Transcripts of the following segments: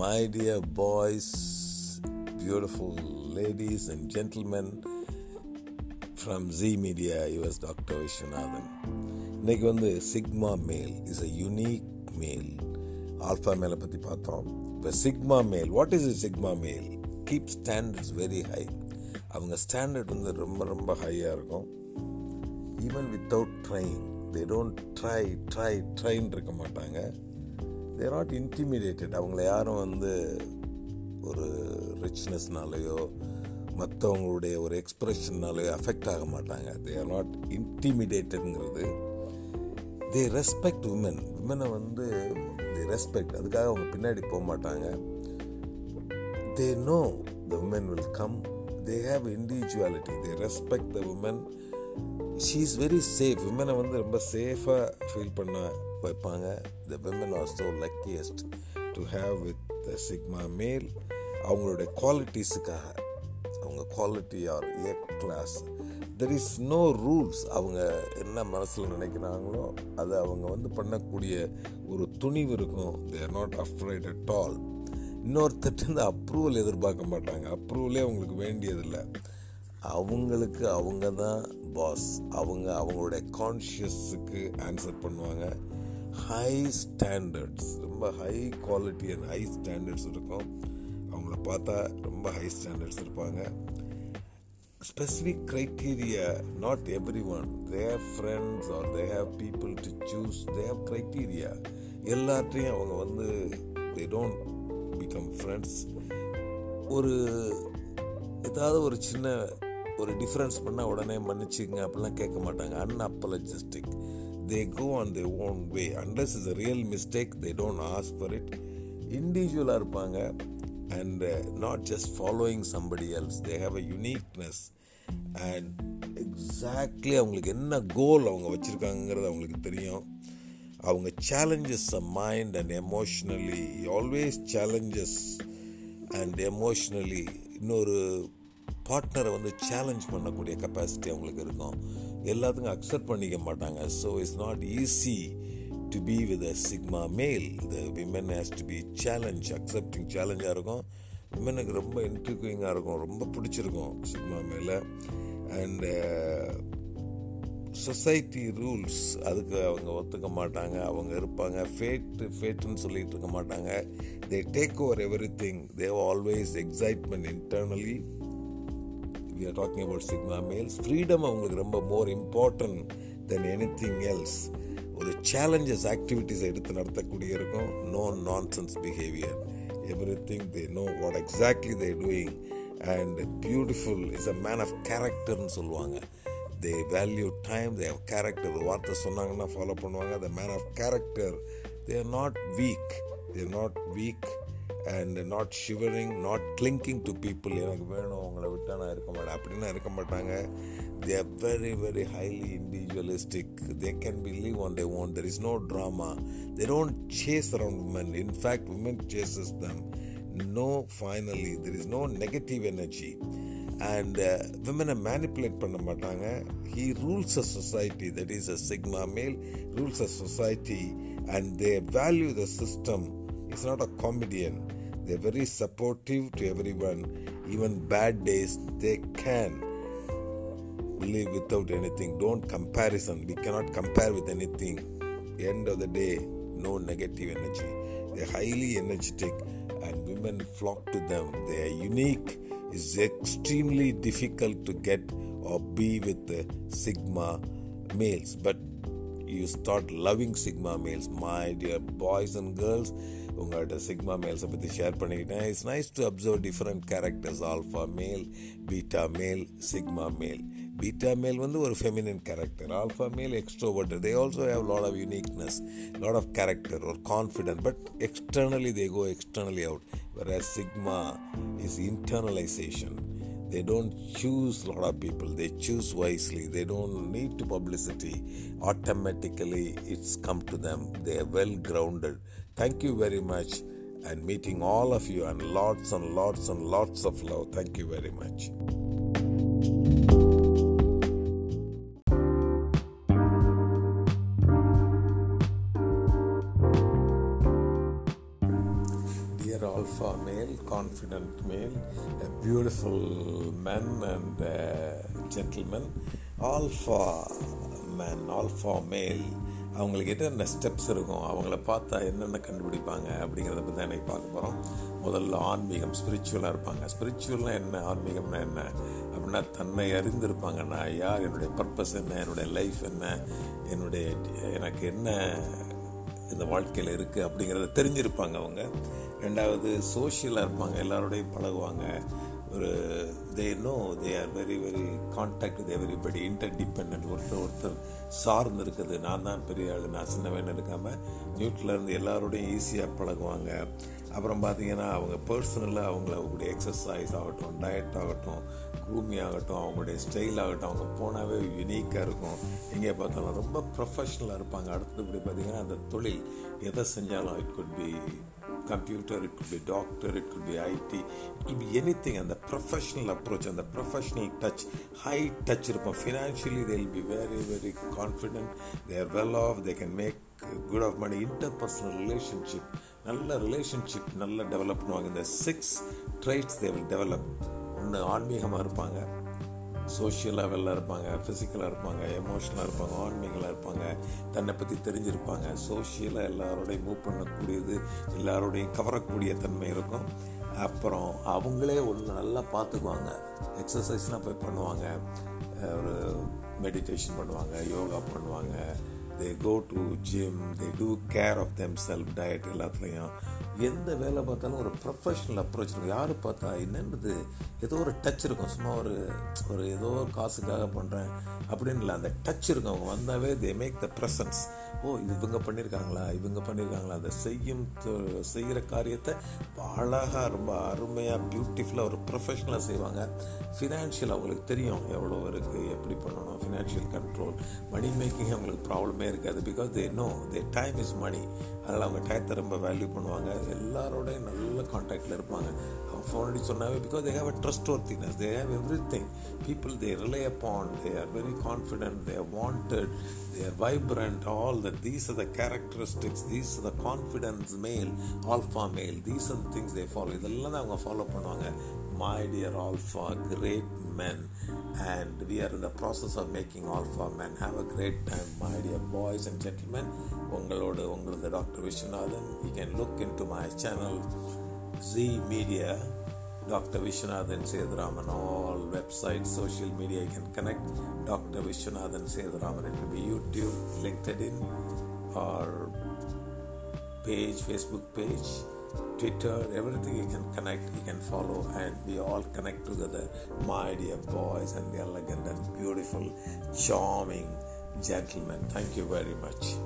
My dear boys, beautiful ladies and gentlemen from Z Media, US Dr. Vishwanathan. இன்னைக்கு வந்து sigma male is a unique male alpha மேலை பற்றி பார்த்தோம். இப்போ sigma male what is the sigma male keep standards very high அவங்க standard வந்து ரொம்ப ரொம்ப ஹையாக இருக்கும். Even without trying they don't try try trying இருக்க மாட்டாங்க. தேர் நாட் இன்டிமிடேட்டட் அவங்கள யாரும் வந்து ஒரு ரிச்னஸ்னாலேயோ மற்றவங்களுடைய ஒரு எக்ஸ்ப்ரெஷன்னாலேயோ அஃபெக்ட் ஆக மாட்டாங்க. தே ஆர் நாட் இன்டிமிடேட்டட்ங்கிறது தே ரெஸ்பெக்ட் உமன் உமனை வந்து தே ரெஸ்பெக்ட் அதுக்காக அவங்க பின்னாடி போக மாட்டாங்க. They know the woman will come they have individuality they respect the woman she is very safe விமனை வந்து ரொம்ப சேஃபாக ஃபீல் பண்ண வைப்பாங்க. The women are so luckiest to have with the sigma male அவங்களுடைய குவாலிட்டிஸுக்காக அவங்க quality are A class there is no rules அவங்க என்ன மனசில் நினைக்கிறாங்களோ அதை அவங்க வந்து பண்ணக்கூடிய ஒரு துணிவு இருக்கும். They are not afraid at all இன்னொருத்தட்டு approval எதிர்பார்க்க மாட்டாங்க. அப்ரூவலே அவங்களுக்கு வேண்டியதில்லை. அவங்களுக்கு அவங்க தான் பாஸ் அவங்க அவங்களுடைய கான்ஷியஸுக்கு ஆன்சர் பண்ணுவாங்க. ஹை ஸ்டாண்டர்ட்ஸ் ரொம்ப high quality and high standards இருக்கும். அவங்கள பார்த்தா ரொம்ப ஹை ஸ்டாண்டர்ட்ஸ் இருப்பாங்க. Specific criteria not everyone they have friends are they have people to choose they have criteria எல்லாத்தையும் அவங்க வந்து தே டோன்ட் பிகம் ஃப்ரெண்ட்ஸ் ஒரு ஏதாவது ஒரு சின்ன ஒரு டிஃப்ரென்ஸ் பண்ணால் உடனே மன்னிச்சுங்க அப்படிலாம் கேட்க மாட்டாங்க. Unapologetic they go on they own way unless is a real mistake they don't ask for it இண்டிவிஜுவலாக இருப்பாங்க. And not just following somebody else they have a uniqueness and exactly அவங்களுக்கு என்ன கோல் அவங்க வச்சுருக்காங்கிறது அவங்களுக்கு தெரியும். அவங்க challenges a mind and emotionally always challenges and emotionally இன்னொரு பார்ட்னரை வந்து சேலஞ்ச் பண்ணக்கூடிய கெப்பாசிட்டி அவங்களுக்கு இருக்கும். எல்லாத்துக்கும் அக்செப்ட் பண்ணிக்க மாட்டாங்க. So it's not easy to be with a sigma male the women has to be challenge accepting சேலஞ்சாக இருக்கும். விமனுக்கு ரொம்ப இன்ட்ரிக்யூயிங்காக இருக்கும். ரொம்ப பிடிச்சிருக்கும் சிக்மா மேலே. அண்டு சொசைட்டி ரூல்ஸ் அதுக்கு அவங்க ஒத்துக்க மாட்டாங்க. அவங்க இருப்பாங்க. ஃபேட்டு ஃபேட்டுன்னு சொல்லிகிட்டு இருக்க மாட்டாங்க. They take over everything they've always excitement internally we are talking about sigma males freedom அவங்களுக்கு ரொம்ப more important than anything else ஒரு சேலஞ்சஸ் ஆக்டிவிட்டீஸ் எடுத்து நடத்தக்கூடிய இருக்கும் no nonsense behaviour everything they know what exactly they doing and beautiful is a man of கேரக்டர்னு சொல்லுவாங்க. They value time they have character ஒரு வார்த்தை சொன்னாங்கன்னா ஃபாலோ பண்ணுவாங்க. The man of character they are not weak they are not weak and not shivering not clinging to people எனக்கு வேணும் உங்களை விட்டால் நான் இருக்க மாட்டேன். அப்படின்னா இருக்க மாட்டாங்க. They are very very highly individualistic they can be live on they own there is no drama they don't chase around women in fact women chases them no finally there is no negative energy and விமனை manipulate பண்ண மாட்டாங்க. He rules a society that is a sigma male rules a society and they value the system It's not a comedian. They're very supportive to everyone. Even bad days, they can live without anything. Don't comparison. We cannot compare with anything. End of the day, no negative energy. They're highly energetic, and women flock to them. They are unique. It's extremely difficult to get or be with the Sigma males, but you start loving Sigma males, my dear boys and girls. உங்கள்கிட்ட sigma மேல்ஸை பற்றி share பண்ணிக்கிட்டேன். It's nice to observe different characters alpha male beta male sigma male beta male வந்து ஒரு feminine character alpha male extrovert they also have lot of uniqueness lot of character ஒரு confident but externally they go externally out வேற sigma is internalisation they don't choose a lot of people. They choose wisely. They don't need to publicity. Automatically it's come to them. They are well grounded. Thank you very much. And meeting all of you and lots and lots and lots of love. Thank you very much alpha male, confident male, a beautiful man and gentlemen gentleman, alpha man, alpha male அவங்களுக்கு என்னென்ன steps இருக்கும். அவங்கள பார்த்தா என்னென்ன கண்டுபிடிப்பாங்க அப்படிங்கிறத பற்றி தான் பார்க்க போகிறோம் முதல்ல ஆன்மீகம் ஸ்பிரிச்சுவலாக இருப்பாங்க. ஸ்பிரிச்சுவல்னால் என்ன? ஆன்மீகம்னா என்ன? அப்படின்னா தன்னை அறிந்திருப்பாங்க. நான் யார்? என்னுடைய பர்பஸ் என்ன? என்னுடைய லைஃப் என்ன? என்னுடைய எனக்கு என்ன இந்த வாழ்க்கையில் இருக்குது அப்படிங்கிறத தெரிஞ்சிருப்பாங்க அவங்க. ரெண்டாவது சோஷியலாக இருப்பாங்க. எல்லாரோடையும் பழகுவாங்க. ஒரு they know they are very very contact with everybody inter depend ஒருத்தர் ஒருத்தர் சார்ந்து இருக்குது. நான் தான் பெரிய ஆள். நான் சின்னவன் இருக்காமல் நியூட்டில் இருந்து எல்லாரோடையும் ஈஸியாக பழகுவாங்க. அப்புறம் பார்த்தீங்கன்னா அவங்க பர்சனலாக அவங்கள அவங்களுடைய எக்ஸசைஸ் ஆகட்டும் டயட் ஆகட்டும் பூமி ஆகட்டும் அவங்களுடைய ஸ்டைல் ஆகட்டும் அவங்க போனாவே யுனீக்காக இருக்கும். எங்கே பார்த்தாலும் ரொம்ப ப்ரொஃபஷ்னலாக இருப்பாங்க. அடுத்தபடி பார்த்தீங்கன்னா அந்த தொழில் எதை செஞ்சாலும் it could be computer it could be doctor it could be IT it could be anything அந்த ப்ரொஃபஷனல் அப்ரோச் அந்த ப்ரொஃபஷனல் டச் ஹை டச் இருக்கும். Financially they will be very very confident they're well off they can make good of money interpersonal relationship நல்ல relationship நல்லா develop பண்ணுவாங்க இந்த six traits they will develop ஒன்று ஆன்மீகமாக இருப்பாங்க. Social லெவலில் இருப்பாங்க. ஃபிசிக்கலாக இருப்பாங்க. எமோஷனலாக இருப்பாங்க. ஆன்மீகலாக இருப்பாங்க. தன்னை பற்றி தெரிஞ்சிருப்பாங்க. சோஷியலாக எல்லாரோடையும் மூவ் பண்ணக்கூடியது எல்லாரோடையும் கவரக்கூடிய தன்மை இருக்கும். அப்புறம் அவங்களே ஒன்று நல்லா பார்த்துக்குவாங்க. எக்ஸசைஸ்லாம் போய் பண்ணுவாங்க. ஒரு மெடிடேஷன் பண்ணுவாங்க யோகா பண்ணுவாங்க. They go to gym they do care of them self diet எல்லாத்துலேயும் எந்த வேலை பார்த்தாலும் ஒரு ப்ரொஃபஷ்னல் அப்ரோச் இருக்கும். யார் பார்த்தா என்னன்றது ஏதோ ஒரு டச் இருக்கும். சும்மா ஒரு ஒரு ஏதோ காசுக்காக பண்ணுறேன் அப்படின்னு இல்லை. அந்த டச் இருக்கும். அவங்க வந்தாவே தே மேக் த ப்ரெசன்ஸ் ஓ இது இவங்க பண்ணியிருக்காங்களா இவங்க பண்ணியிருக்காங்களா அதை செய்யும் செய்கிற காரியத்தை அழகாக ரொம்ப அருமையாக பியூட்டிஃபுல்லாக ஒரு ப்ரொஃபஷ்னலாக செய்வாங்க. ஃபினான்ஷியல் அவங்களுக்கு தெரியும் எவ்வளோ இருக்குது எப்படி பண்ணணும். ஃபினான்ஷியல் கண்ட்ரோல் மணி மேக்கிங் அவங்களுக்கு ப்ராப்ளமே இருக்காது. Because they know the time is money அதில் அவங்க டயத்தை ரொம்ப வேல்யூ பண்ணுவாங்க. எல்லாரோடையும் நல்ல காண்டாக்டில் இருப்பாங்க. அவங்க ஃபோன் அடி சொன்னாவே because they have a trustworthiness they have everything people they rely upon they are very confident they are wanted they are vibrant all the these are the characteristics these are the confidence male alpha male these are the things they follow இதெல்லாம் தான் அவங்க follow பண்ணுவாங்க. my dear alpha great men and we are in the process of making alpha men have a great time my dear boys and gentlemen உங்களோட உங்களது doctor Viswanathan you can look into my channel G media doctor Viswanathan Sethuraman all website social media you can connect doctor Viswanathan Sethuraman it be YouTube LinkedIn or page Facebook page Twitter, everything you can connect, you can follow, and we all connect together. My dear boys and elegant and beautiful, charming gentlemen. Thank you very much.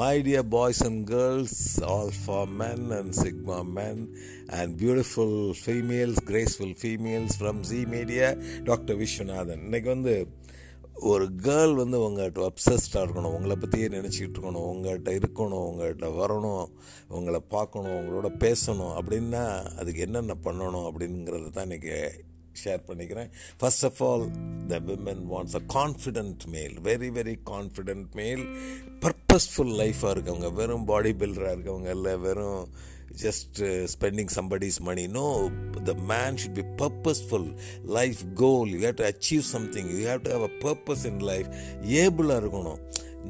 My dear boys and girls, Alpha men and Sigma men, and beautiful females, graceful females from Z Media, doctor Vishwanathan இன்னைக்கு வந்து ஒரு girl வந்து உங்கள்கிட்ட அப்சஸ்டாக இருக்கணும் உங்களை பற்றியே நினச்சிக்கிட்டு இருக்கணும் உங்கள்கிட்ட இருக்கணும் உங்கள்கிட்ட வரணும் உங்களை பார்க்கணும் உங்களோட பேசணும் அப்படின்னா அதுக்கு என்னென்ன பண்ணணும் அப்படிங்கிறது தான் இன்றைக்கி ஷேர் பண்ணிக்கிறேன் first of all the women wants a confident male very very confident male purposeful லைஃபாக இருக்கவங்க வெறும் பாடி பில்டராக இருக்கவங்க இல்லை வெறும் just spending somebody's money no the man should be purposeful life goal you have to achieve something you have to have a purpose in life ஏபிளாக இருக்கணும்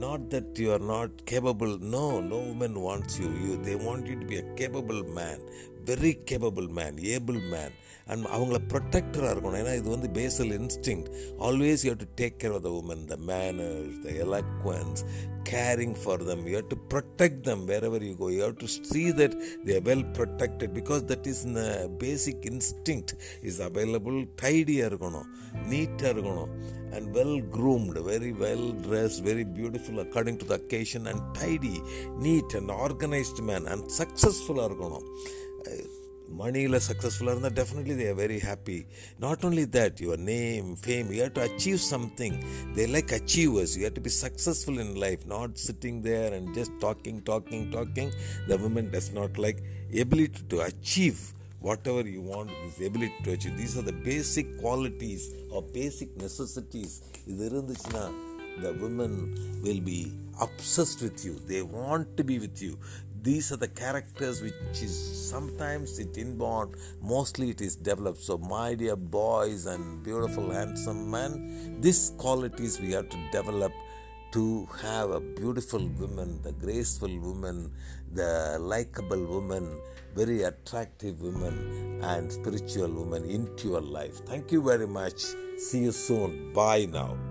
not that you are not capable no no woman wants you you they want you to be a capable man very capable man able man and அவங்கள ப்ரொடெக்டராக இருக்கணும் ஏன்னா இது வந்து basal instinct always you to take care of the women the manners the eloquence caring for them. You have to protect them wherever you go. You have to see that they are well protected because that is in the basic instinct is available. டைடியாக இருக்கணும் நீட்டாக இருக்கணும் and well groomed, very well dressed, very beautiful according to the occasion and tidy, neat and organized man and successful இருக்கணும் மணியில் சக்ஸஸ்ஃபுல்லாக இருந்தால் definitely they are very happy not only that your name fame you have to achieve something they like achievers you have to be successful in life not sitting there and just talking talking talking the woman does not like ability to achieve whatever you want is ability to achieve these are the basic qualities are basic necessities இது இருந்துச்சுன்னா the woman will be obsessed with you they want to be with you These are the characters which is sometimes it inborn, mostly it is developed. So, my dear boys and beautiful handsome men, these qualities we have to develop to have a beautiful woman, the graceful woman, the likable woman, very attractive woman, and spiritual woman into your life. Thank you very much. See you soon. Bye now.